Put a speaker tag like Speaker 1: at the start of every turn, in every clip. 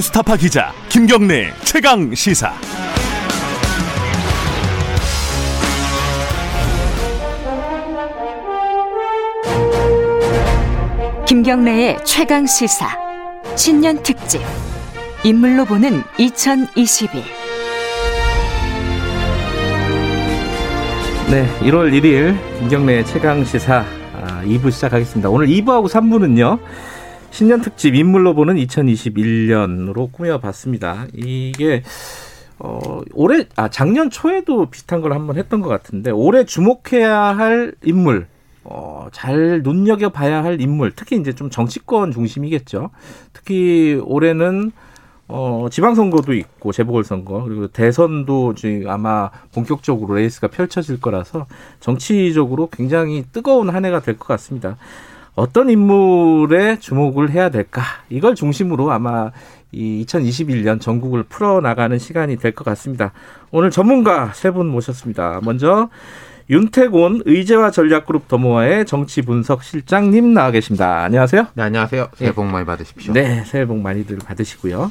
Speaker 1: 뉴스타파 기자 김경래 최강 시사.
Speaker 2: 김경래의 최강 시사 신년 특집 인물로 보는 2021.
Speaker 3: 네, 1월 1일 김경래의 최강 시사 2부 아, 시작하겠습니다. 오늘 2부하고 3부는요. 신년 특집 인물로 보는 2021년으로 꾸며봤습니다. 이게 어 올해 아 작년 초에도 비슷한 걸 한번 했던 것 같은데 올해 주목해야 할 인물 어, 잘 눈여겨 봐야 할 인물, 특히 이제 좀 정치권 중심이겠죠. 특히 올해는 어, 지방선거도 있고, 재보궐선거, 그리고 대선도 지금 아마 본격적으로 레이스가 펼쳐질 거라서 정치적으로 굉장히 뜨거운 한 해가 될 것 같습니다. 어떤 인물에 주목을 해야 될까? 이걸 중심으로 아마 이 2021년 전국을 풀어나가는 시간이 될 것 같습니다. 오늘 전문가 세 분 모셨습니다. 먼저 윤태곤 의제와 전략그룹 더모아의 정치 분석 실장님 나와 계십니다. 안녕하세요.
Speaker 4: 네, 안녕하세요. 새해 복 많이 받으십시오.
Speaker 3: 네, 새해 복 많이들 받으시고요.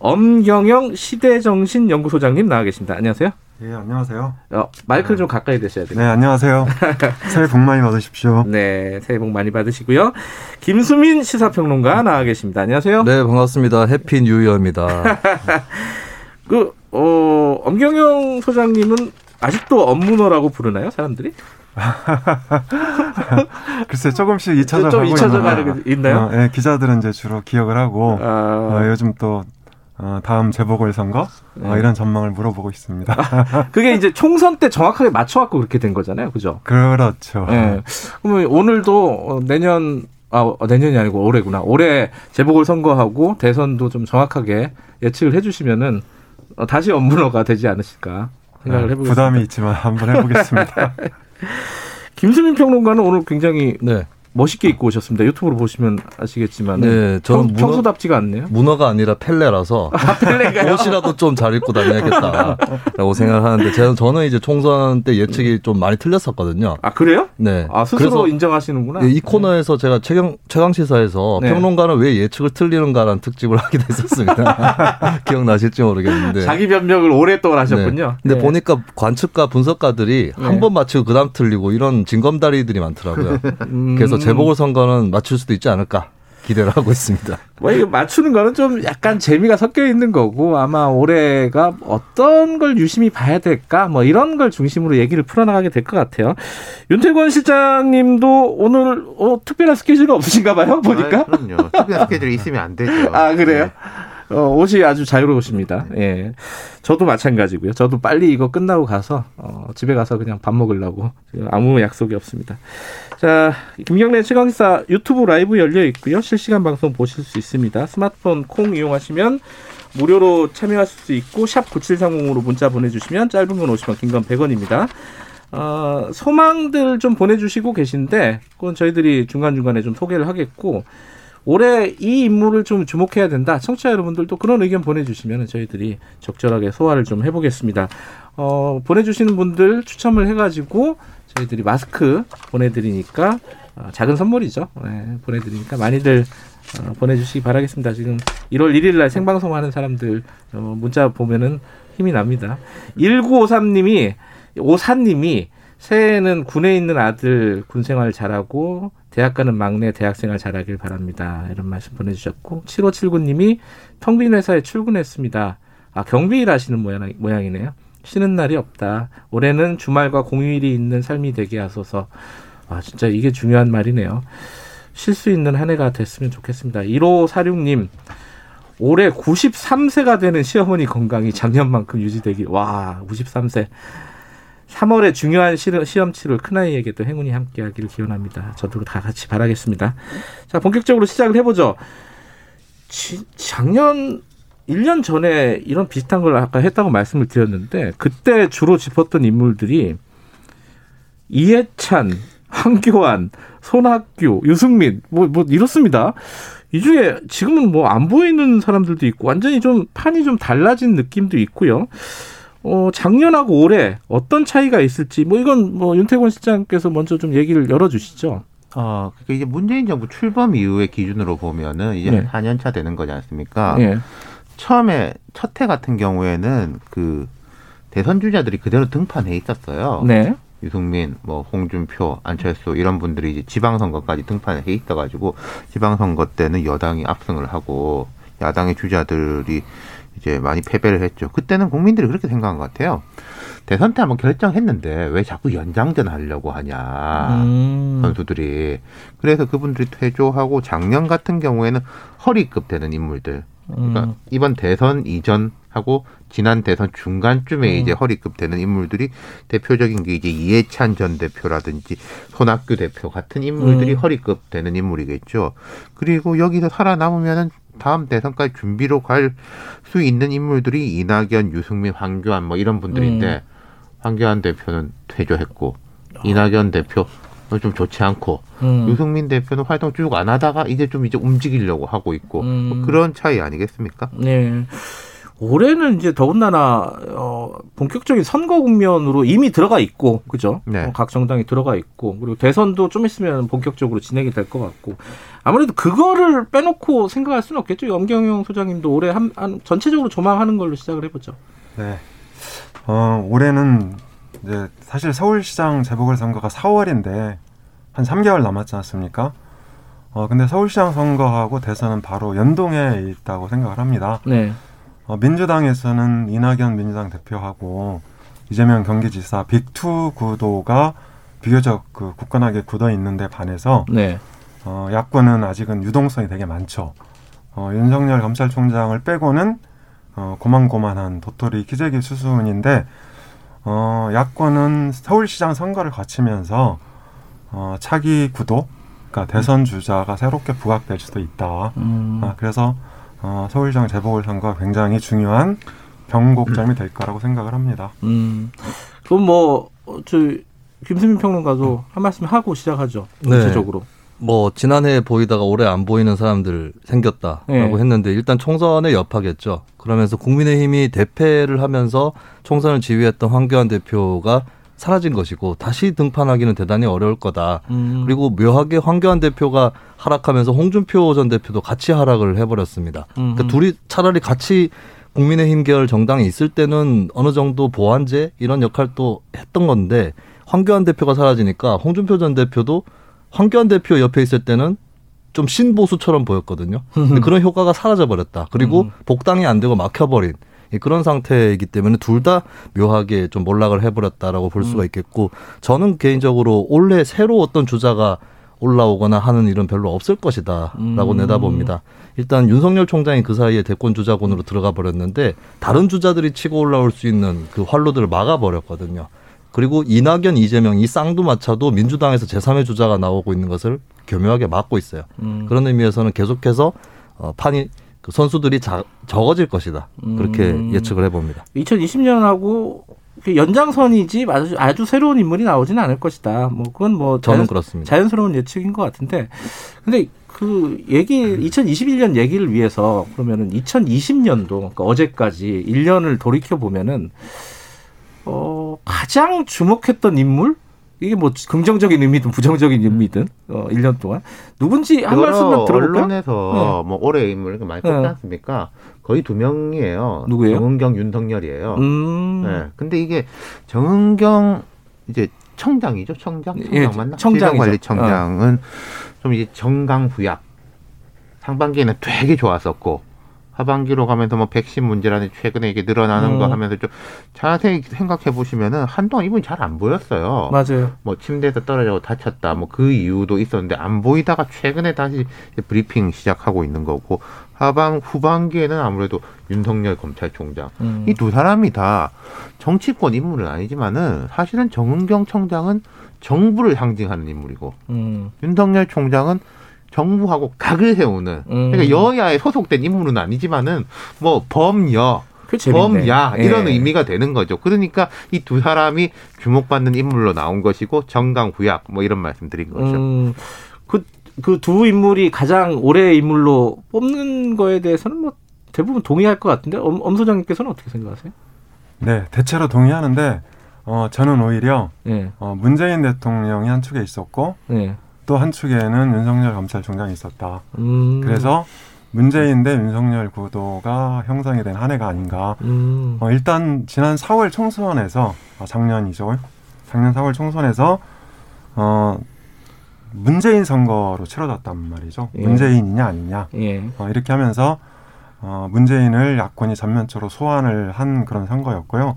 Speaker 3: 엄경영 시대정신 연구소장님 나와 계십니다. 안녕하세요.
Speaker 5: 네, 안녕하세요.
Speaker 3: 어, 마이크를 좀 가까이 대셔야 돼요.
Speaker 5: 네, 안녕하세요. 새해 복 많이 받으십시오.
Speaker 3: 네, 새해 복 많이 받으시고요. 김수민 시사평론가 나와 계십니다. 안녕하세요.
Speaker 6: 네, 반갑습니다. Happy New Year입니다.
Speaker 3: 그, 어, 엄경영 소장님은 아직도 엄문어라고 부르나요, 사람들이?
Speaker 5: 글쎄 조금씩 잊혀져
Speaker 3: 좀
Speaker 5: 가고
Speaker 3: 있나요?
Speaker 5: 어, 예, 기자들은 이제 주로 기억을 하고
Speaker 3: 아,
Speaker 5: 어, 요즘 또 어, 다음 재보궐 선거 어,
Speaker 3: 네.
Speaker 5: 이런 전망을 물어보고 있습니다.
Speaker 3: 그게 이제 총선 때 정확하게 맞춰갖고 그렇게 된 거잖아요, 그죠?
Speaker 5: 그렇죠.
Speaker 3: 예. 그러면 오늘도 어, 내년 아 어, 내년이 아니고 올해구나. 올해 재보궐 선거하고 대선도 좀 정확하게 예측을 해주시면은 어, 다시 업무너가 되지 않으실까 생각을
Speaker 5: 네,
Speaker 3: 해보겠습니다.
Speaker 5: 부담이 있지만 한번 해보겠습니다.
Speaker 3: 김수민 평론가는 오늘 굉장히
Speaker 6: 네.
Speaker 3: 멋있게 입고 오셨습니다. 유튜브로 보시면 아시겠지만
Speaker 6: 네, 저는
Speaker 3: 평,
Speaker 6: 문어-
Speaker 3: 평소답지가 않네요.
Speaker 6: 문어가 아니라 펠레라서
Speaker 3: 펠레가요?
Speaker 6: 옷이라도 좀 잘 입고 다녀야겠다라고 생각하는데 저는 저는 이제 총선 때 예측이 좀 많이 틀렸었거든요.
Speaker 3: 아 그래요?
Speaker 6: 네.
Speaker 3: 아 스스로
Speaker 6: 그래서
Speaker 3: 인정하시는구나.
Speaker 6: 예, 이 코너에서 제가 최강 최강 시사에서
Speaker 3: 네.
Speaker 6: 평론가는 왜 예측을 틀리는가라는 특집을 하기도 했었습니다. 기억나실지 모르겠는데.
Speaker 3: 자기 변명을 오랫동안 하셨군요.
Speaker 6: 네. 근데
Speaker 3: 네.
Speaker 6: 보니까 관측가 분석가들이
Speaker 3: 네.
Speaker 6: 한번 맞히고 그다음 틀리고 이런 징검다리들이 많더라고요.
Speaker 3: 음,
Speaker 6: 그래서 재보궐 선거는 맞출 수도 있지 않을까 기대를 하고 있습니다.
Speaker 3: 뭐 이거 맞추는 거는 좀 약간 재미가 섞여 있는 거고 아마 올해가 어떤 걸 유심히 봐야 될까 뭐 이런 걸 중심으로 얘기를 풀어나가게 될 것 같아요. 윤태권 실장님도 오늘 어, 특별한 스케줄이 없으신가 봐요 보니까.
Speaker 4: 아, 그럼요. 특별한 스케줄이 있으면 안 되죠.
Speaker 3: 아 그래요?
Speaker 4: 네.
Speaker 3: 어, 옷이 아주 자유로우십니다. 예. 저도 마찬가지고요. 저도 빨리 이거 끝나고 가서 어, 집에 가서 그냥 밥 먹으려고 아무 약속이 없습니다. 자, 김경래 최강시사 유튜브 라이브 열려 있고요. 실시간 방송 보실 수 있습니다. 스마트폰 콩 이용하시면 무료로 참여하실 수 있고 샵 9730으로 문자 보내주시면 짧은 건 50원, 긴 건 100원입니다. 어, 소망들 좀 보내주시고 계신데 그건 저희들이 중간중간에 좀 소개를 하겠고 올해 이 인물을 좀 주목해야 된다. 청취자 여러분들도 그런 의견 보내주시면 저희들이 적절하게 소화를 좀 해보겠습니다. 어, 보내주시는 분들 추첨을 해가지고 저희들이 마스크 보내드리니까 어, 작은 선물이죠. 네, 보내드리니까 많이들 어, 보내주시기 바라겠습니다. 지금 1월 1일 날 생방송 하는 사람들 어, 문자 보면은 힘이 납니다. 1953님이 오사님이 새해에는 군에 있는 아들 군 생활 잘하고 대학 가는 막내 대학생활 잘하길 바랍니다. 이런 말씀 보내주셨고 7579님이 텅빈 회사에 출근했습니다. 아 경비일 하시는 모양, 모양이네요. 쉬는 날이 없다. 올해는 주말과 공휴일이 있는 삶이 되게 하소서. 아 진짜 이게 중요한 말이네요. 쉴 수 있는 한 해가 됐으면 좋겠습니다. 1546님 올해 93세가 되는 시어머니 건강이 작년만큼 유지되길. 와 93세. 3월에 중요한 시- 시험 치를 큰아이에게도 행운이 함께하기를 기원합니다. 저도 다 같이 바라겠습니다. 자, 본격적으로 시작을 해보죠. 지- 작년 1년 전에 이런 비슷한 걸 아까 했다고 말씀을 드렸는데 그때 주로 짚었던 인물들이 이해찬, 황교안, 손학규, 유승민 뭐뭐 이렇습니다. 이 중에 지금은 뭐 안 보이는 사람들도 있고 완전히 좀 판이 좀 달라진 느낌도 있고요. 어, 작년하고 올해 어떤 차이가 있을지 뭐 이건 뭐 윤태권 실장께서 먼저 좀 얘기를 열어주시죠.
Speaker 4: 어, 그러니까 이제 문재인 정부 출범 이후의 기준으로 보면은 이제
Speaker 3: 네.
Speaker 4: 한 4년 차 되는 거지 않습니까?
Speaker 3: 예.
Speaker 4: 처음에 첫 해 같은 경우에는 그 대선 주자들이 그대로 등판해 있었어요.
Speaker 3: 네.
Speaker 4: 유승민, 뭐 홍준표, 안철수 이런 분들이 이제 지방선거까지 등판해 있어가지고 지방선거 때는 여당이 압승을 하고 야당의 주자들이 이제 많이 패배를 했죠. 그때는 국민들이 그렇게 생각한 것 같아요. 대선 때 한번 결정했는데 왜 자꾸 연장전 하려고 하냐.
Speaker 3: 음.
Speaker 4: 선수들이 그래서 그분들이 퇴조하고 작년 같은 경우에는 허리급 되는 인물들 그러니까
Speaker 3: 음.
Speaker 4: 이번 대선 이전 하고 지난 대선 중간쯤에
Speaker 3: 음.
Speaker 4: 이제 허리급 되는 인물들이 대표적인 게 이제 이해찬 전 대표라든지 손학규 대표 같은 인물들이
Speaker 3: 음.
Speaker 4: 허리급 되는 인물이겠죠. 그리고 여기서 살아남으면은 다음 대선까지 준비로 갈 수 있는 인물들이 이낙연, 유승민, 황교안 뭐 이런 분들인데 황교안 대표는 퇴조했고 이낙연 대표 좀 좋지 않고
Speaker 3: 음.
Speaker 4: 유승민 대표는 활동 쭉 안 하다가 이제 좀 이제 움직이려고 하고 있고
Speaker 3: 음.
Speaker 4: 뭐 그런 차이 아니겠습니까?
Speaker 3: 네. 올해는 이제 더군다나 어, 본격적인 선거 국면으로 이미 들어가 있고, 그죠?
Speaker 4: 네.
Speaker 3: 어, 각 정당이 들어가 있고, 그리고 대선도 좀 있으면 본격적으로 진행이 될 것 같고, 아무래도 그거를 빼놓고 생각할 수는 없겠죠. 염경영 소장님도 올해 한, 한 전체적으로 조망하는 걸로 시작을 해보죠.
Speaker 5: 네. 어, 올해는 이제 사실 서울시장 재보궐선거가 4월인데 한 3개월 남았지 않습니까? 어, 근데 서울시장 선거하고 대선은 바로 연동해 있다고 생각을 합니다.
Speaker 3: 네.
Speaker 5: 어, 민주당에서는 이낙연 민주당 대표하고 이재명 경기지사 빅투 구도가 비교적 그 굳건하게 굳어 있는데 반해서
Speaker 3: 네.
Speaker 5: 어, 야권은 아직은 유동성이 되게 많죠. 어, 윤석열 검찰총장을 빼고는 어, 고만고만한 도토리 기재기 수순인데 어, 야권은 서울시장 선거를 거치면서 어, 차기 구도, 그러니까 대선 주자가 새롭게 부각될 수도 있다.
Speaker 3: 음.
Speaker 5: 아, 그래서 어, 서울시장 재보궐선거가 굉장히 중요한 변곡점이 될 거라고 생각을 합니다.
Speaker 3: 음. 그럼 뭐, 어, 저, 김수민 평론가도 한 말씀 하고 시작하죠.
Speaker 6: 네.
Speaker 3: 전체적으로.
Speaker 6: 뭐 지난해 보이다가 올해 안 보이는 사람들 생겼다라고
Speaker 3: 네.
Speaker 6: 했는데 일단 총선에 여파겠죠. 그러면서 국민의힘이 대패를 하면서 총선을 지휘했던 황교안 대표가 사라진 것이고 다시 등판하기는 대단히 어려울 거다.
Speaker 3: 음.
Speaker 6: 그리고 묘하게 황교안 대표가 하락하면서 홍준표 전 대표도 같이 하락을 해버렸습니다. 그러니까
Speaker 3: 음흠.
Speaker 6: 둘이 차라리 같이 국민의힘 계열 정당에 있을 때는 어느 정도 보완제 이런 역할도 했던 건데 황교안 대표가 사라지니까 홍준표 전 대표도 황교안 대표 옆에 있을 때는 좀 신보수처럼 보였거든요. 근데 그런 효과가 사라져 버렸다. 그리고
Speaker 3: 음.
Speaker 6: 복당이 안 되고 막혀버린 이 그런 상태이기 때문에 둘 다 묘하게 좀 몰락을 해버렸다라고 볼 수가 있겠고 저는 개인적으로 올해 새로 어떤 주자가 올라오거나 하는 일은 별로 없을 것이다라고
Speaker 3: 음.
Speaker 6: 내다봅니다. 일단 윤석열 총장이 그 사이에 대권 주자군으로 들어가 버렸는데 다른 주자들이 치고 올라올 수 있는 그 활로들을 막아 버렸거든요. 그리고 이낙연, 이재명 이 쌍두마차도 민주당에서 제3의 주자가 나오고 있는 것을 교묘하게 막고 있어요.
Speaker 3: 음.
Speaker 6: 그런 의미에서는 계속해서 어, 판이 그 선수들이 자, 적어질 것이다. 그렇게
Speaker 3: 음.
Speaker 6: 예측을 해봅니다.
Speaker 3: 2020년하고 연장선이지 아주, 아주 새로운 인물이 나오지는 않을 것이다. 뭐 그건 뭐
Speaker 6: 저는
Speaker 3: 자연,
Speaker 6: 그렇습니다.
Speaker 3: 자연스러운 예측인 것 같은데, 근데 그 얘기 2021년 얘기를 위해서 그러면은 2020년도 그러니까 어제까지 1년을 돌이켜 보면은 어 가장 주목했던 인물 이게 뭐 긍정적인 의미든 부정적인 의미든 어 1년 동안 누군지 한 말씀만 들어볼까요?
Speaker 4: 언론에서 뭐 올해 인물 이렇게 많이 뽑지
Speaker 3: 네.
Speaker 4: 않습니까? 거의 두 명이에요.
Speaker 3: 누구예요?
Speaker 4: 정은경, 윤석열이에요.
Speaker 3: 음.
Speaker 4: 네. 근데 이게 정은경 이제 청장이죠, 청장, 청장
Speaker 3: 예,
Speaker 4: 맞나?
Speaker 3: 청장이죠.
Speaker 4: 시장관리청장은 좀 이제 정강 부약 상반기에는 되게 좋았었고 하반기로 가면서 뭐 백신 문제라는 최근에 이게 늘어나는 거
Speaker 3: 음.
Speaker 4: 하면서 좀 자세히 생각해 보시면은 한동안 이분이 잘 안 보였어요.
Speaker 3: 맞아요.
Speaker 4: 뭐 침대에서 떨어져 다쳤다 뭐 그 이유도 있었는데 안 보이다가 최근에 다시 브리핑 시작하고 있는 거고 하반 후반기에는 아무래도 윤석열 검찰총장
Speaker 3: 음.
Speaker 4: 이두 사람이 다 정치권 인물은 아니지만은 사실은 정은경 청장은 정부를 상징하는 인물이고
Speaker 3: 음.
Speaker 4: 윤석열 총장은 정부하고 각을 세우는
Speaker 3: 음.
Speaker 4: 그러니까 여야에 소속된 인물은 아니지만은 뭐 범여. 범야 이런
Speaker 3: 예.
Speaker 4: 의미가 되는 거죠. 그러니까 이 두 사람이 주목받는 인물로 나온 것이고 정강 후약 뭐 이런 말씀드린 거죠.
Speaker 3: 음, 그, 그 두 인물이 가장 올해의 인물로 뽑는 거에 대해서는 뭐 대부분 동의할 것 같은데 엄, 엄 소장님께서는 어떻게 생각하세요?
Speaker 5: 네, 대체로 동의하는데 어, 저는 오히려
Speaker 3: 예,
Speaker 5: 어, 문재인 대통령이 한 축에 있었고
Speaker 3: 예.
Speaker 5: 또 한 축에는 윤석열 검찰총장이 있었다.
Speaker 3: 음,
Speaker 5: 그래서 문재인 대 윤석열 구도가 형성이 된 한 해가 아닌가.
Speaker 6: 음.
Speaker 5: 어, 일단 지난 4월 총선에서 아, 작년이죠. 작년 4월 총선에서 어 문재인 선거로 치러졌단 말이죠.
Speaker 3: 예.
Speaker 5: 문재인이냐 아니냐.
Speaker 3: 예.
Speaker 5: 어, 이렇게 하면서 어, 문재인을 야권이 전면적으로 소환을 한 그런 선거였고요.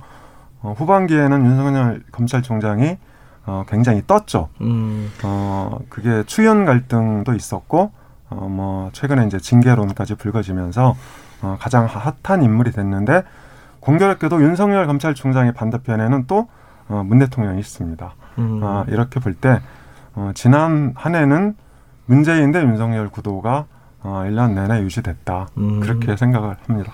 Speaker 5: 어, 후반기에는 윤석열 검찰총장이 어, 굉장히 떴죠.
Speaker 3: 음.
Speaker 5: 어, 그게 추연 갈등도 있었고, 어, 뭐, 최근에 이제 징계론까지 불거지면서, 어, 가장 핫한 인물이 됐는데, 공교롭게도 윤석열 검찰총장의 반대편에는 또, 어, 문 대통령이 있습니다.
Speaker 3: 음.
Speaker 5: 아, 이렇게 볼 때, 어, 지난 한 해는 문재인 대 윤석열 구도가, 어, 1년 내내 유지됐다.
Speaker 3: 음.
Speaker 5: 그렇게 생각을 합니다.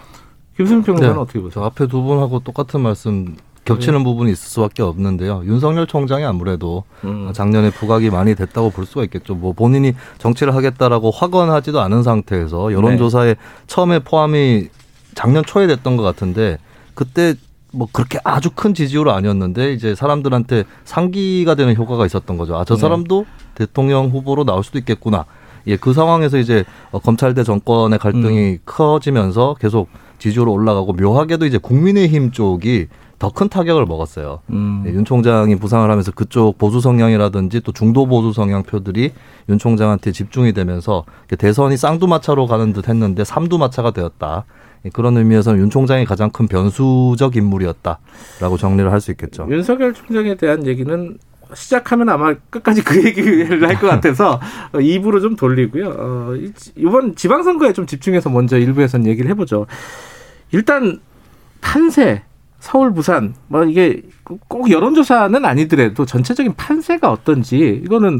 Speaker 3: 김승 평론가는
Speaker 6: 네.
Speaker 3: 어떻게 보세요?
Speaker 6: 저 앞에 두 분하고 똑같은 말씀 겹치는 부분이 있을 수밖에 없는데요. 윤석열 총장이 아무래도
Speaker 3: 음.
Speaker 6: 작년에 부각이 많이 됐다고 볼 수가 있겠죠. 뭐 본인이 정치를 하겠다라고 확언하지도 않은 상태에서 여론조사에 처음에 포함이 작년 초에 됐던 것 같은데 그때 뭐 그렇게 아주 큰 지지율은 아니었는데 이제 사람들한테 상기가 되는 효과가 있었던 거죠. 아저
Speaker 3: 네.
Speaker 6: 사람도 대통령 후보로 나올 수도 있겠구나. 예, 그 상황에서 이제 어, 검찰 대 정권의 갈등이 커지면서 계속 지지율 올라가고 묘하게도 이제 국민의힘 쪽이 더 큰 타격을 먹었어요.
Speaker 3: 음.
Speaker 6: 예, 윤 총장이 부상을 하면서 그쪽 보수 성향이라든지 또 중도 보수 성향 표들이 윤 총장한테 집중이 되면서 대선이 쌍두마차로 가는 듯 했는데 삼두마차가 되었다. 예, 그런 의미에서는 윤 총장이 가장 큰 변수적 인물이었다라고 정리를 할 수 있겠죠.
Speaker 3: 윤석열 총장에 대한 얘기는 시작하면 아마 끝까지 그 얘기를 할 것 같아서 어, 입으로 좀 돌리고요. 어, 이- 이번 지방선거에 좀 집중해서 먼저 일부에선 얘기를 해보죠. 일단 판세 서울 부산 뭐 이게 꼭 여론조사는 아니더라도 전체적인 판세가 어떤지 이거는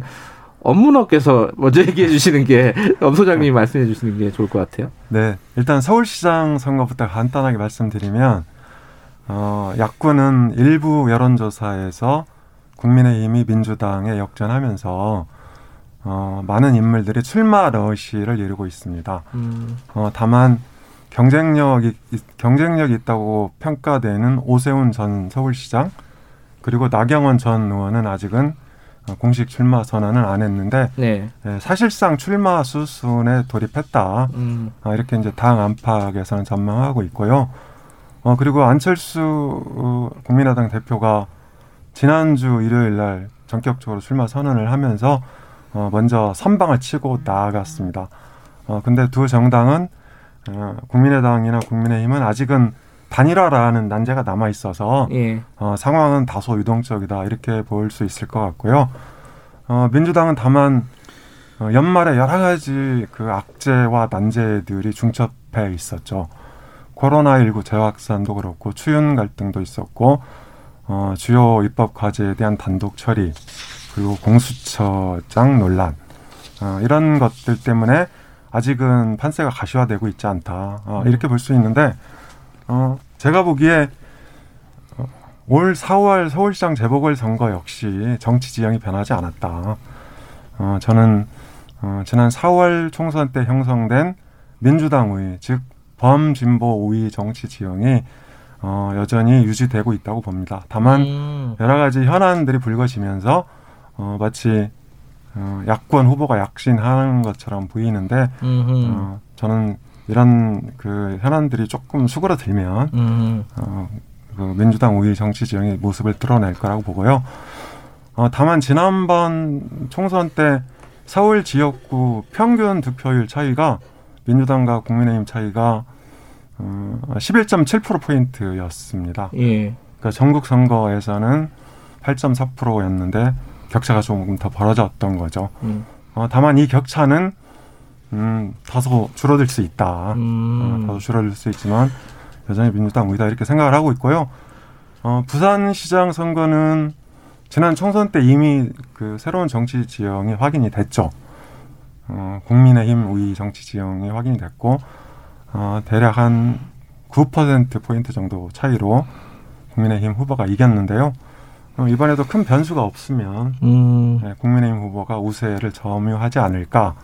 Speaker 3: 업문업께서 먼저 얘기해 주시는 게 엄 소장님이 말씀해 주시는 게 좋을 것 같아요.
Speaker 5: 네, 일단 서울시장 선거부터 간단하게 말씀드리면 어, 야권은 일부 여론조사에서 국민의힘이 민주당에 역전하면서 어, 많은 인물들이 출마 러시를 이루고 있습니다.
Speaker 3: 음,
Speaker 5: 어, 다만 경쟁력이 경쟁력이 있다고 평가되는 오세훈 전 서울시장 그리고 나경원 전 의원은 아직은 어, 공식 출마 선언을 안 했는데
Speaker 3: 네.
Speaker 5: 예, 사실상 출마 수순에 돌입했다.
Speaker 3: 음,
Speaker 5: 아, 이렇게 이제 당 안팎에서는 전망하고 있고요. 어, 그리고 안철수 어, 국민의당 대표가 지난주 일요일 날 전격적으로 출마 선언을 하면서 어, 먼저 선방을 치고 나아갔습니다. 어, 근데 두 정당은 어, 국민의당이나 국민의힘은 아직은 단일화라는 난제가 남아 있어서
Speaker 3: 예.
Speaker 5: 어, 상황은 다소 유동적이다 이렇게 볼 수 있을 것 같고요. 어, 민주당은 다만 어, 연말에 여러 가지 그 악재와 난제들이 중첩해 있었죠. 코로나19 재확산도 그렇고 추윤 갈등도 있었고 어, 주요 입법 과제에 대한 단독 처리 그리고 공수처장 논란 어, 이런 것들 때문에 아직은 판세가 가시화되고 있지 않다 어, 이렇게 볼 수 있는데 어, 제가 보기에 어, 올 4월 서울시장 재보궐 선거 역시 정치 지형이 변하지 않았다. 어, 저는 어, 지난 4월 총선 때 형성된 민주당 우위, 즉 범진보 우위 정치 지형이 어, 여전히 유지되고 있다고 봅니다. 다만
Speaker 6: 음.
Speaker 5: 여러 가지 현안들이 불거지면서 어, 마치 어, 야권 후보가 약신하는 것처럼 보이는데
Speaker 6: 음흠.
Speaker 5: 어, 저는 이런 그 현안들이 조금 수그러들면
Speaker 6: 음흠.
Speaker 5: 어, 그 민주당 우위 정치 지형의 모습을 드러낼 거라고 보고요. 어, 다만 지난번 총선 때 서울 지역구 평균 득표율 차이가 민주당과 국민의힘 차이가 어, 11.7%포인트였습니다.
Speaker 3: 예.
Speaker 5: 그러니까 전국 선거에서는 8.4%였는데 격차가 조금 더 벌어졌던 거죠.
Speaker 3: 음.
Speaker 5: 어, 다만 이 격차는 음, 다소 줄어들 수 있다. 어,
Speaker 3: 음.
Speaker 5: 다소 줄어들 수 있지만 여전히 민주당 우위다 이렇게 생각을 하고 있고요. 어, 부산시장 선거는 지난 총선 때 이미 그 새로운 정치 지형이 확인이 됐죠. 어, 국민의힘 우위 정치 지형이 확인이 됐고 어, 대략 한 9% 포인트 정도 차이로 국민의힘 후보가 이겼는데요. 어, 이번에도 큰 변수가 없으면
Speaker 3: 음.
Speaker 5: 네, 국민의힘 후보가 우세를 점유하지 않을까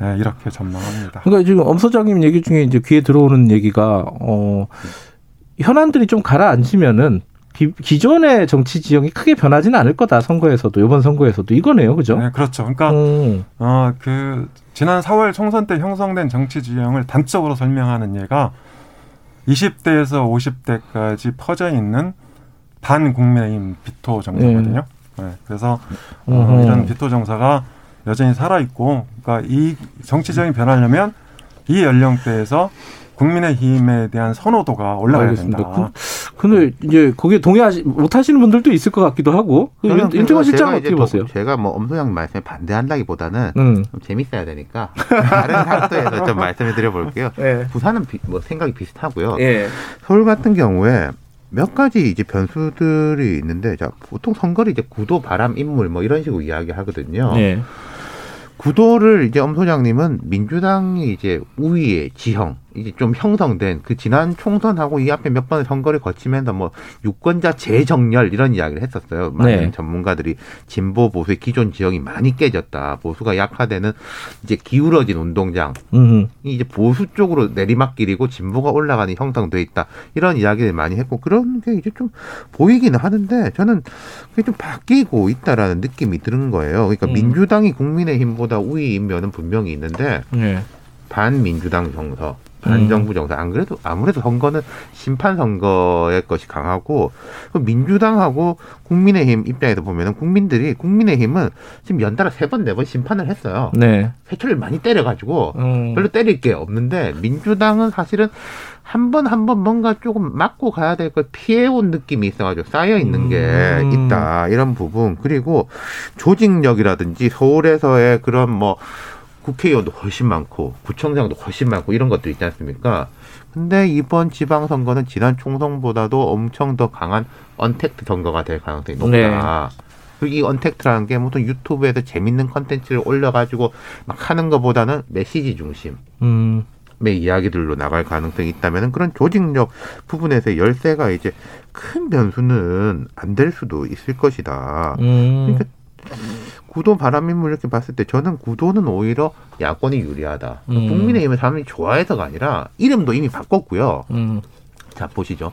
Speaker 5: 네, 이렇게 전망합니다.
Speaker 3: 그러니까 지금 엄 소장님 얘기 중에 이제 귀에 들어오는 얘기가 어 현안들이 좀 가라앉으면은 기, 기존의 정치 지형이 크게 변하지는 않을 거다 선거에서도 이번 선거에서도 이거네요, 그죠?
Speaker 5: 네, 그렇죠. 그러니까
Speaker 3: 음,
Speaker 5: 어, 그 지난 4월 총선 때 형성된 정치 지형을 단적으로 설명하는 예가 20대에서 50대까지 퍼져 있는 반 국민의힘 비토 정서거든요. 네, 그래서 어,
Speaker 3: 어허.
Speaker 5: 이런 비토 정서가 여전히 살아 있고, 그러니까 이 정치 지형이 변하려면 이 연령대에서 국민의힘에 대한 선호도가 올라가야
Speaker 3: 알겠습니다.
Speaker 5: 된다.
Speaker 3: 근데 이제 거기에 동의하시 못하시는 분들도 있을 것 같기도 하고 그
Speaker 4: 저는
Speaker 3: 윤- 윤태권
Speaker 4: 그래서
Speaker 3: 실장
Speaker 4: 제가
Speaker 3: 어떻게 보세요?
Speaker 4: 제가 뭐 엄소양 말씀에 반대한다기보다는
Speaker 3: 음.
Speaker 4: 좀 재밌어야 되니까 다른 각도에서 좀 말씀해 드려볼게요.
Speaker 3: 예.
Speaker 4: 부산은 비- 뭐 생각이 비슷하고요.
Speaker 3: 예.
Speaker 4: 서울 같은 경우에 몇 가지 이제 변수들이 있는데 자 보통 선거를 이제 구도 바람 인물 뭐 이런 식으로 이야기하거든요.
Speaker 3: 예.
Speaker 4: 구도를 이제 엄 소장님은 민주당이 이제 우위의 지형 좀 형성된 그 지난 총선하고 이 앞에 몇 번의 선거를 거치면서 뭐 유권자 재정렬 이런 이야기를 했었어요. 많은
Speaker 3: 네.
Speaker 4: 전문가들이 진보 보수의 기존 지형이 많이 깨졌다. 보수가 약화되는 이제 기울어진 운동장
Speaker 3: 음.
Speaker 4: 이 이제 보수 쪽으로 내리막길이고 진보가 올라가는 형성돼 있다 이런 이야기를 많이 했고 그런 게 이제 좀 보이기는 하는데 저는 그게 좀 바뀌고 있다라는 느낌이 드는 거예요. 그러니까
Speaker 3: 음.
Speaker 4: 민주당이 국민의힘보다 우위인 면은 분명히 있는데
Speaker 3: 예.
Speaker 4: 반민주당 정서, 반정부 정서. 안 그래도 아무래도 선거는 심판 선거의 것이 강하고 그 민주당하고 국민의힘 입장에서 보면은 국민들이 국민의힘은 지금 연달아 세 번 네 번 심판을 했어요.
Speaker 3: 네.
Speaker 4: 회초리를 많이 때려가지고
Speaker 3: 음.
Speaker 4: 별로 때릴 게 없는데 민주당은 사실은 한 번 한 번 뭔가 조금 맞고 가야 될 걸 피해온 느낌이 있어가지고 쌓여 있는 게
Speaker 3: 음.
Speaker 4: 있다 이런 부분 그리고 조직력이라든지 서울에서의 그런 뭐 국회의원도 훨씬 많고 구청장도 훨씬 많고 이런 것들 있지 않습니까? 근데 이번 지방선거는 지난 총선보다도 엄청 더 강한 언택트 선거가 될 가능성이 높다. 그리고 이 언택트라는 게 무슨 유튜브에서 재밌는 컨텐츠를 올려가지고 막 하는 것보다는 메시지 중심.
Speaker 3: 음.
Speaker 4: 의 이야기들로 나갈 가능성이 있다면 그런 조직력 부분에서 열세가 이제 큰 변수는 안 될 수도 있을 것이다.
Speaker 3: 음.
Speaker 4: 그러니까 구도 바람인물 이렇게 봤을 때 저는 구도는 오히려 야권이 유리하다.
Speaker 3: 음.
Speaker 4: 국민의힘을 사람들이 좋아해서가 아니라 이름도 이미 바꿨고요.
Speaker 3: 음.
Speaker 4: 자 보시죠.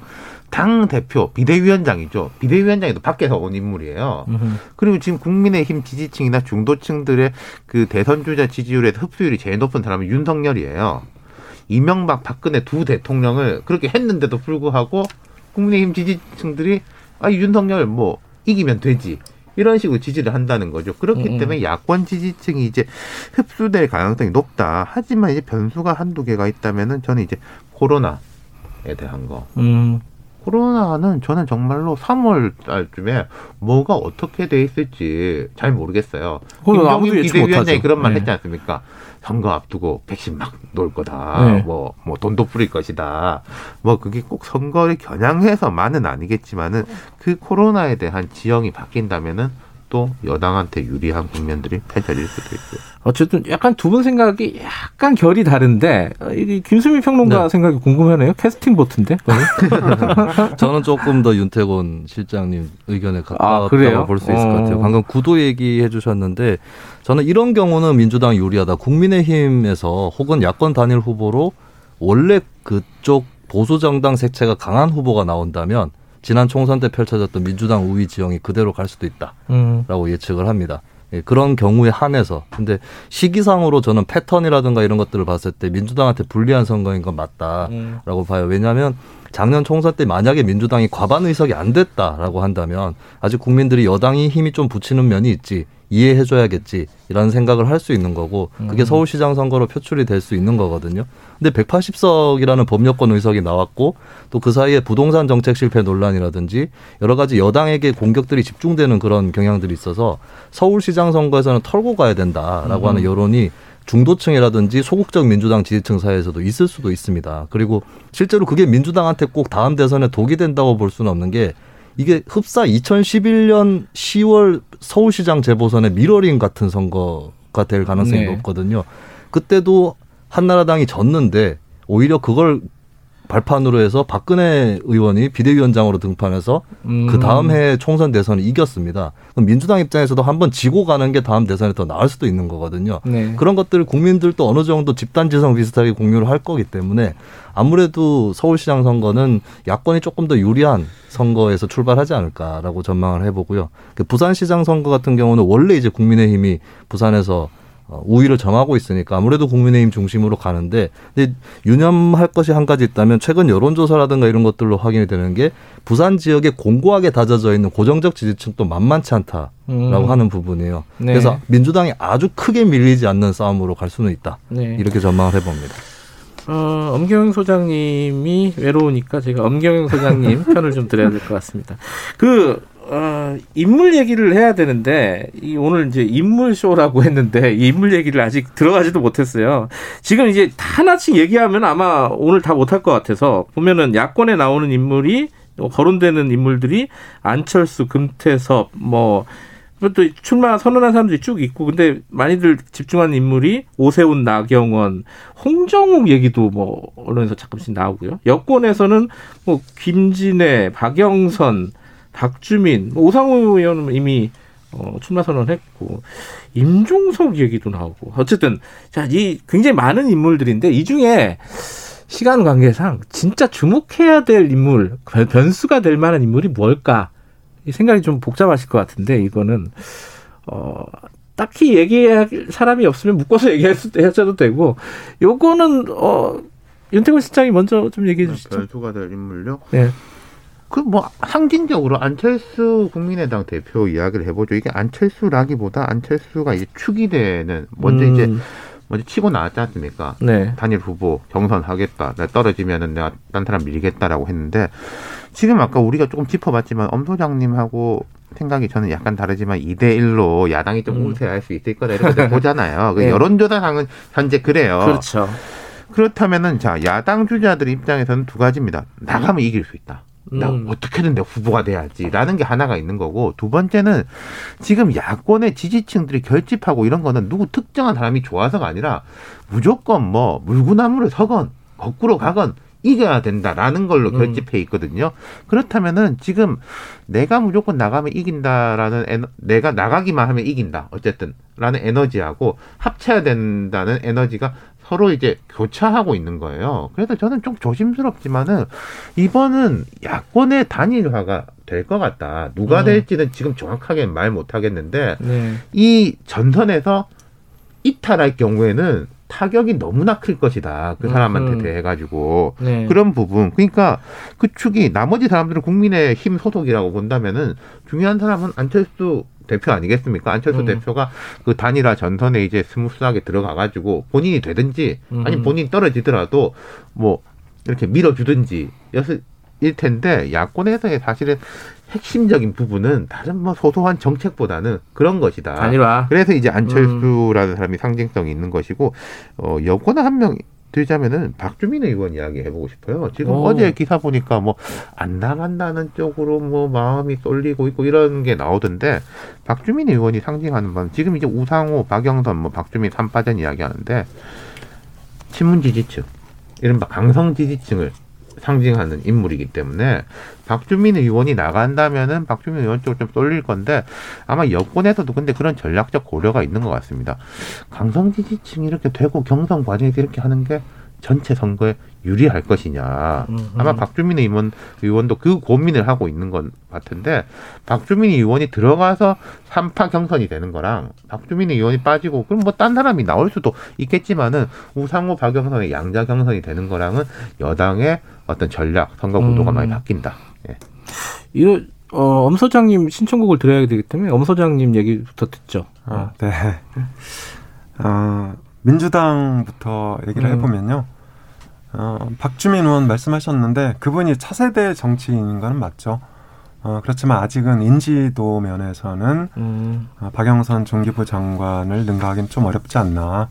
Speaker 4: 당 대표 비대위원장이죠. 비대위원장이도 밖에서 온 인물이에요.
Speaker 3: 음.
Speaker 4: 그리고 지금 국민의힘 지지층이나 중도층들의 그 대선 주자 지지율에서 흡수율이 제일 높은 사람은 윤석열이에요. 이명박, 박근혜 두 대통령을 그렇게 했는데도 불구하고 국민의힘 지지층들이 아 윤석열 뭐 이기면 되지 이런 식으로 지지를 한다는 거죠. 그렇기
Speaker 3: 음.
Speaker 4: 때문에 야권 지지층이 이제 흡수될 가능성이 높다. 하지만 이제 변수가 한두 개가 있다면은 저는 이제 코로나에 대한 거.
Speaker 3: 음.
Speaker 4: 코로나는 저는 정말로 3월 달쯤에 뭐가 어떻게 돼 있을지 잘 모르겠어요. 비대위원장이
Speaker 3: 못하죠.
Speaker 4: 그런 말
Speaker 3: 네.
Speaker 4: 했지 않습니까? 선거 앞두고 백신 막 놓을 거다.
Speaker 3: 네.
Speaker 4: 뭐, 뭐 돈도 뿌릴 것이다. 뭐 그게 꼭 선거를 겨냥해서만은 아니겠지만은 그 코로나에 대한 지형이 바뀐다면은 또 여당한테 유리한 국면들이 펼쳐질 수도 있고요.
Speaker 3: 어쨌든 약간 두 분 생각이 약간 결이 다른데 어, 이 김수미 평론가
Speaker 6: 네.
Speaker 3: 생각이 궁금하네요. 캐스팅 보트인데.
Speaker 6: 저는 조금 더 윤태곤 실장님 의견에
Speaker 3: 아?
Speaker 6: 가깝다고 볼수 있을 것 같아요.
Speaker 3: 어.
Speaker 6: 방금 구도 얘기해 주셨는데 저는 이런 경우는 민주당이 유리하다. 국민의힘에서 혹은 야권 단일 후보로 원래 그쪽 보수 정당 색채가 강한 후보가 나온다면 지난 총선 때 펼쳐졌던 민주당 우위 지형이 그대로 갈 수도 있다.
Speaker 3: 음.
Speaker 6: 라고 예측을 합니다. 예, 그런 경우에 한해서. 근데 시기상으로 저는 패턴이라든가 이런 것들을 봤을 때 민주당한테 불리한 선거인 건 맞다라고
Speaker 3: 음.
Speaker 6: 봐요. 왜냐하면 작년 총선 때 만약에 민주당이 과반 의석이 안 됐다라고 한다면 아직 국민들이 여당이 힘이 좀 붙이는 면이 있지 이해해줘야겠지 이런 생각을 할 수 있는 거고 그게
Speaker 3: 음.
Speaker 6: 서울시장 선거로 표출이 될 수 있는 거거든요. 근데 180석이라는 법여권 의석이 나왔고 또 그 사이에 부동산 정책 실패 논란이라든지 여러 가지 여당에게 공격들이 집중되는 그런 경향들이 있어서 서울시장 선거에서는 털고 가야 된다라고 하는 여론이 중도층이라든지 소극적 민주당 지지층 사이에서도 있을 수도 있습니다. 그리고 실제로 그게 민주당한테 꼭 다음 대선에 독이 된다고 볼 수는 없는 게 이게 흡사 2011년 10월 서울시장 재보선의 미러링 같은 선거가 될 가능성이
Speaker 3: 네.
Speaker 6: 높거든요. 그때도 한나라당이 졌는데 오히려 그걸 발판으로 해서 박근혜 의원이 비대위원장으로 등판해서
Speaker 3: 음.
Speaker 6: 그 다음 해 총선 대선을 이겼습니다. 그럼 민주당 입장에서도 한번 지고 가는 게 다음 대선에 더 나을 수도 있는 거거든요.
Speaker 3: 네.
Speaker 6: 그런 것들을 국민들도 어느 정도 집단 지성 비슷하게 공유를 할 거기 때문에 아무래도 서울시장 선거는 야권이 조금 더 유리한 선거에서 출발하지 않을까라고 전망을 해보고요. 그 부산시장 선거 같은 경우는 원래 이제 국민의힘이 부산에서 어, 우위를 점하고 있으니까 아무래도 국민의힘 중심으로 가는데 근데 유념할 것이 한 가지 있다면 최근 여론조사라든가 이런 것들로 확인이 되는 게 부산 지역에 공고하게 다져져 있는 고정적 지지층도 만만치 않다라고
Speaker 3: 음.
Speaker 6: 하는 부분이에요.
Speaker 3: 네.
Speaker 6: 그래서 민주당이 아주 크게 밀리지 않는 싸움으로 갈 수는 있다.
Speaker 3: 네.
Speaker 6: 이렇게 전망을 해봅니다.
Speaker 3: 어, 엄경영 소장님이 외로우니까 제가 엄경영 소장님 편을 좀 드려야 될 것 같습니다. 그 어, 인물 얘기를 해야 되는데 이 오늘 이제 인물 쇼라고 했는데 이 인물 얘기를 아직 들어가지도 못했어요. 지금 이제 하나씩 얘기하면 아마 오늘 다 못할 것 같아서 보면은 야권에 나오는 인물이 거론되는 인물들이 안철수, 금태섭, 뭐 또 출마 선언한 사람들이 쭉 있고 근데 많이들 집중하는 인물이 오세훈, 나경원, 홍정욱 얘기도 뭐 언론에서 가끔씩 나오고요. 여권에서는 뭐 김진애, 박영선, 박주민, 뭐 오상호 의원은 이미 어, 출마 선언했고 임종석 얘기도 나오고 어쨌든 자이 굉장히 많은 인물들인데 이 중에 시간 관계상 진짜 주목해야 될 인물 변- 변수가 될 만한 인물이 뭘까 이 생각이 좀 복잡하실 것 같은데 이거는 어 딱히 얘기할 사람이 없으면 묶어서 해줘도 되고 요거는 어 윤태곤 실장이 먼저 좀 얘기해 주시죠.
Speaker 4: 변수가 될 인물요?
Speaker 3: 네.
Speaker 4: 그 뭐 상징적으로 안철수 국민의당 대표 이야기를 해보죠. 이게 안철수라기보다 안철수가 이제 축이 되는 먼저 이제
Speaker 3: 음,
Speaker 4: 먼저 치고 나왔지 않습니까?
Speaker 3: 네.
Speaker 4: 단일 후보 경선하겠다. 내가 떨어지면은 내가 딴 사람 밀겠다라고 했는데 지금 아까 우리가 조금 짚어봤지만 엄 소장님하고 생각이 저는 약간 다르지만 2대 1로 야당이 좀
Speaker 3: 음.
Speaker 4: 우세할 수 있을 거다 이렇게 보잖아요. 그
Speaker 3: 네.
Speaker 4: 여론조사상은 현재 그래요.
Speaker 3: 그렇죠.
Speaker 4: 그렇다면은 자 야당 주자들 입장에서는 두 가지입니다. 나가면 이길 수 있다. 나
Speaker 3: 음.
Speaker 4: 어떻게든 내 후보가 돼야지라는 게 하나가 있는 거고 두 번째는 지금 야권의 지지층들이 결집하고 이런 거는 누구 특정한 사람이 좋아서가 아니라 무조건 뭐 물구나무를 서건 거꾸로 가건 이겨야 된다라는 걸로
Speaker 3: 음.
Speaker 4: 결집해 있거든요. 그렇다면은 지금 내가 무조건 나가면 이긴다라는 에너, 내가 나가기만 하면 이긴다 어쨌든라는 에너지하고 합쳐야 된다는 에너지가 서로 이제 교차하고 있는 거예요. 그래서 저는 좀 조심스럽지만은 이번은 야권의 단일화가 될 것 같다. 누가
Speaker 3: 음.
Speaker 4: 될지는 지금 정확하게 말 못하겠는데
Speaker 3: 네.
Speaker 4: 이 전선에서 이탈할 경우에는 타격이 너무나 클 것이다. 그 사람한테
Speaker 3: 음흠.
Speaker 4: 대해 가지고
Speaker 3: 네.
Speaker 4: 그런 부분. 그러니까 그 축이 나머지 사람들은 국민의 힘 소속이라고 본다면은 중요한 사람은 안철수 대표 아니겠습니까? 안철수
Speaker 3: 음.
Speaker 4: 대표가 그 단일화 전선에 이제 smooth하게 들어가 가지고 본인이 되든지 아니
Speaker 3: 음.
Speaker 4: 본인이 떨어지더라도 뭐 이렇게 밀어주든지 였을 일 텐데 야권에서의 사실은 핵심적인 부분은 다른 뭐 소소한 정책보다는 그런 것이다.
Speaker 3: 단일화.
Speaker 4: 그래서 이제 안철수라는 사람이 상징성이 있는 것이고 어 여권 한명 들자면은 박주민 의원 이야기 해보고 싶어요. 지금
Speaker 3: 오.
Speaker 4: 어제 기사 보니까 뭐 안 나간다는 쪽으로 뭐 마음이 쏠리고 있고 이런 게 나오던데 박주민 의원이 상징하는 바는 지금 이제 우상호, 박영선, 뭐 박주민 삼파전 이야기하는데 친문 지지층, 이른바 강성 지지층을 상징하는 인물이기 때문에 박주민 의원이 나간다면은 박주민 의원 쪽으로 좀 쏠릴 건데 아마 여권에서도 근데 그런 전략적 고려가 있는 것 같습니다. 강성 지지층이 이렇게 되고 경선 과정에서 이렇게 하는 게 전체 선거에 유리할 것이냐.
Speaker 3: 음,
Speaker 4: 아마
Speaker 3: 음.
Speaker 4: 박주민 의원 의원도 그 고민을 하고 있는 건 같은데 박주민 의원이 들어가서 3파 경선이 되는 거랑 박주민 의원이 빠지고 그럼 뭐 딴 사람이 나올 수도 있겠지만은 우상호 박영선의 양자 경선이 되는 거랑은 여당의 어떤 전략 선거 구도가
Speaker 3: 음.
Speaker 4: 많이 바뀐다. 예.
Speaker 3: 이거 어, 엄 소장님 신청곡을 드려야 되기 때문에 엄 소장님 얘기부터 듣죠.
Speaker 5: 아, 네. 어, 민주당부터 얘기를
Speaker 3: 음.
Speaker 5: 해보면요. 어, 박주민 의원 말씀하셨는데 그분이 차세대 정치인인 거는 맞죠. 어, 그렇지만 아직은 인지도 면에서는
Speaker 3: 음,
Speaker 5: 어, 박영선 중기부 장관을 능가하기는 좀 어렵지 않나.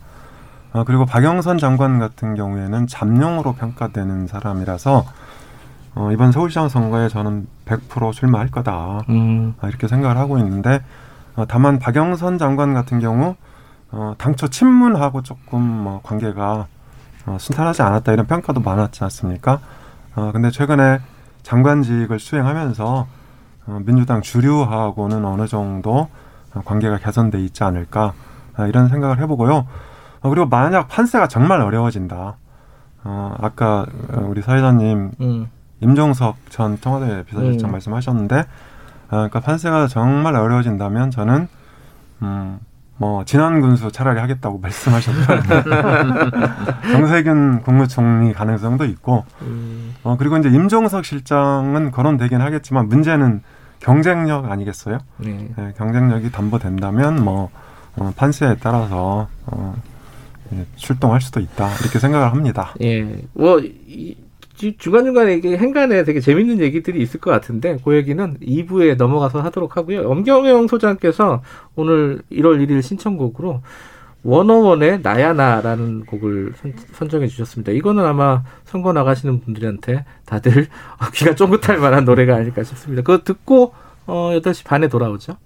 Speaker 5: 어, 그리고 박영선 장관 같은 경우에는 잠룡으로 평가되는 사람이라서 어, 이번 서울시장 선거에 저는 100% 출마할 거다.
Speaker 3: 음,
Speaker 5: 아, 이렇게 생각을 하고 있는데 어, 다만 박영선 장관 같은 경우 어, 당초 친문하고 조금 뭐 관계가 어, 순탄하지 않았다 이런 평가도 많았지 않습니까? 어, 근데 최근에 장관직을 수행하면서 어, 민주당 주류하고는 어느 정도 어, 관계가 개선돼 있지 않을까 아, 이런 생각을 해보고요. 어, 그리고 만약 판세가 정말 어려워진다. 어, 아까 어, 우리 사회자님
Speaker 3: 음.
Speaker 5: 임종석 전 청와대 비서실장
Speaker 3: 음.
Speaker 5: 말씀하셨는데, 아, 그러니까 판세가 정말 어려워진다면 저는 음, 뭐 진안 군수 차라리 하겠다고 말씀하셨던 정세균 국무총리 가능성도 있고,
Speaker 3: 음.
Speaker 5: 어, 그리고 이제 임종석 실장은 거론되긴 하겠지만 문제는 경쟁력 아니겠어요?
Speaker 3: 네.
Speaker 5: 네, 경쟁력이 담보된다면 뭐 어, 판세에 따라서 어, 예, 출동할 수도 있다 이렇게 생각을 합니다.
Speaker 3: 예. 뭐, 이, 중간중간에 이게 행간에 되게 재밌는 얘기들이 있을 것 같은데, 그 얘기는 2부에 넘어가서 하도록 하고요. 엄경영 소장께서 오늘 1월 1일 신청곡으로 원어원의 나야나라는 곡을 선, 정해 주셨습니다. 이거는 아마 선거 나가시는 분들한테 다들 귀가 쫑긋할 만한 노래가 아닐까 싶습니다. 그거 듣고, 어, 8시 반에 돌아오죠.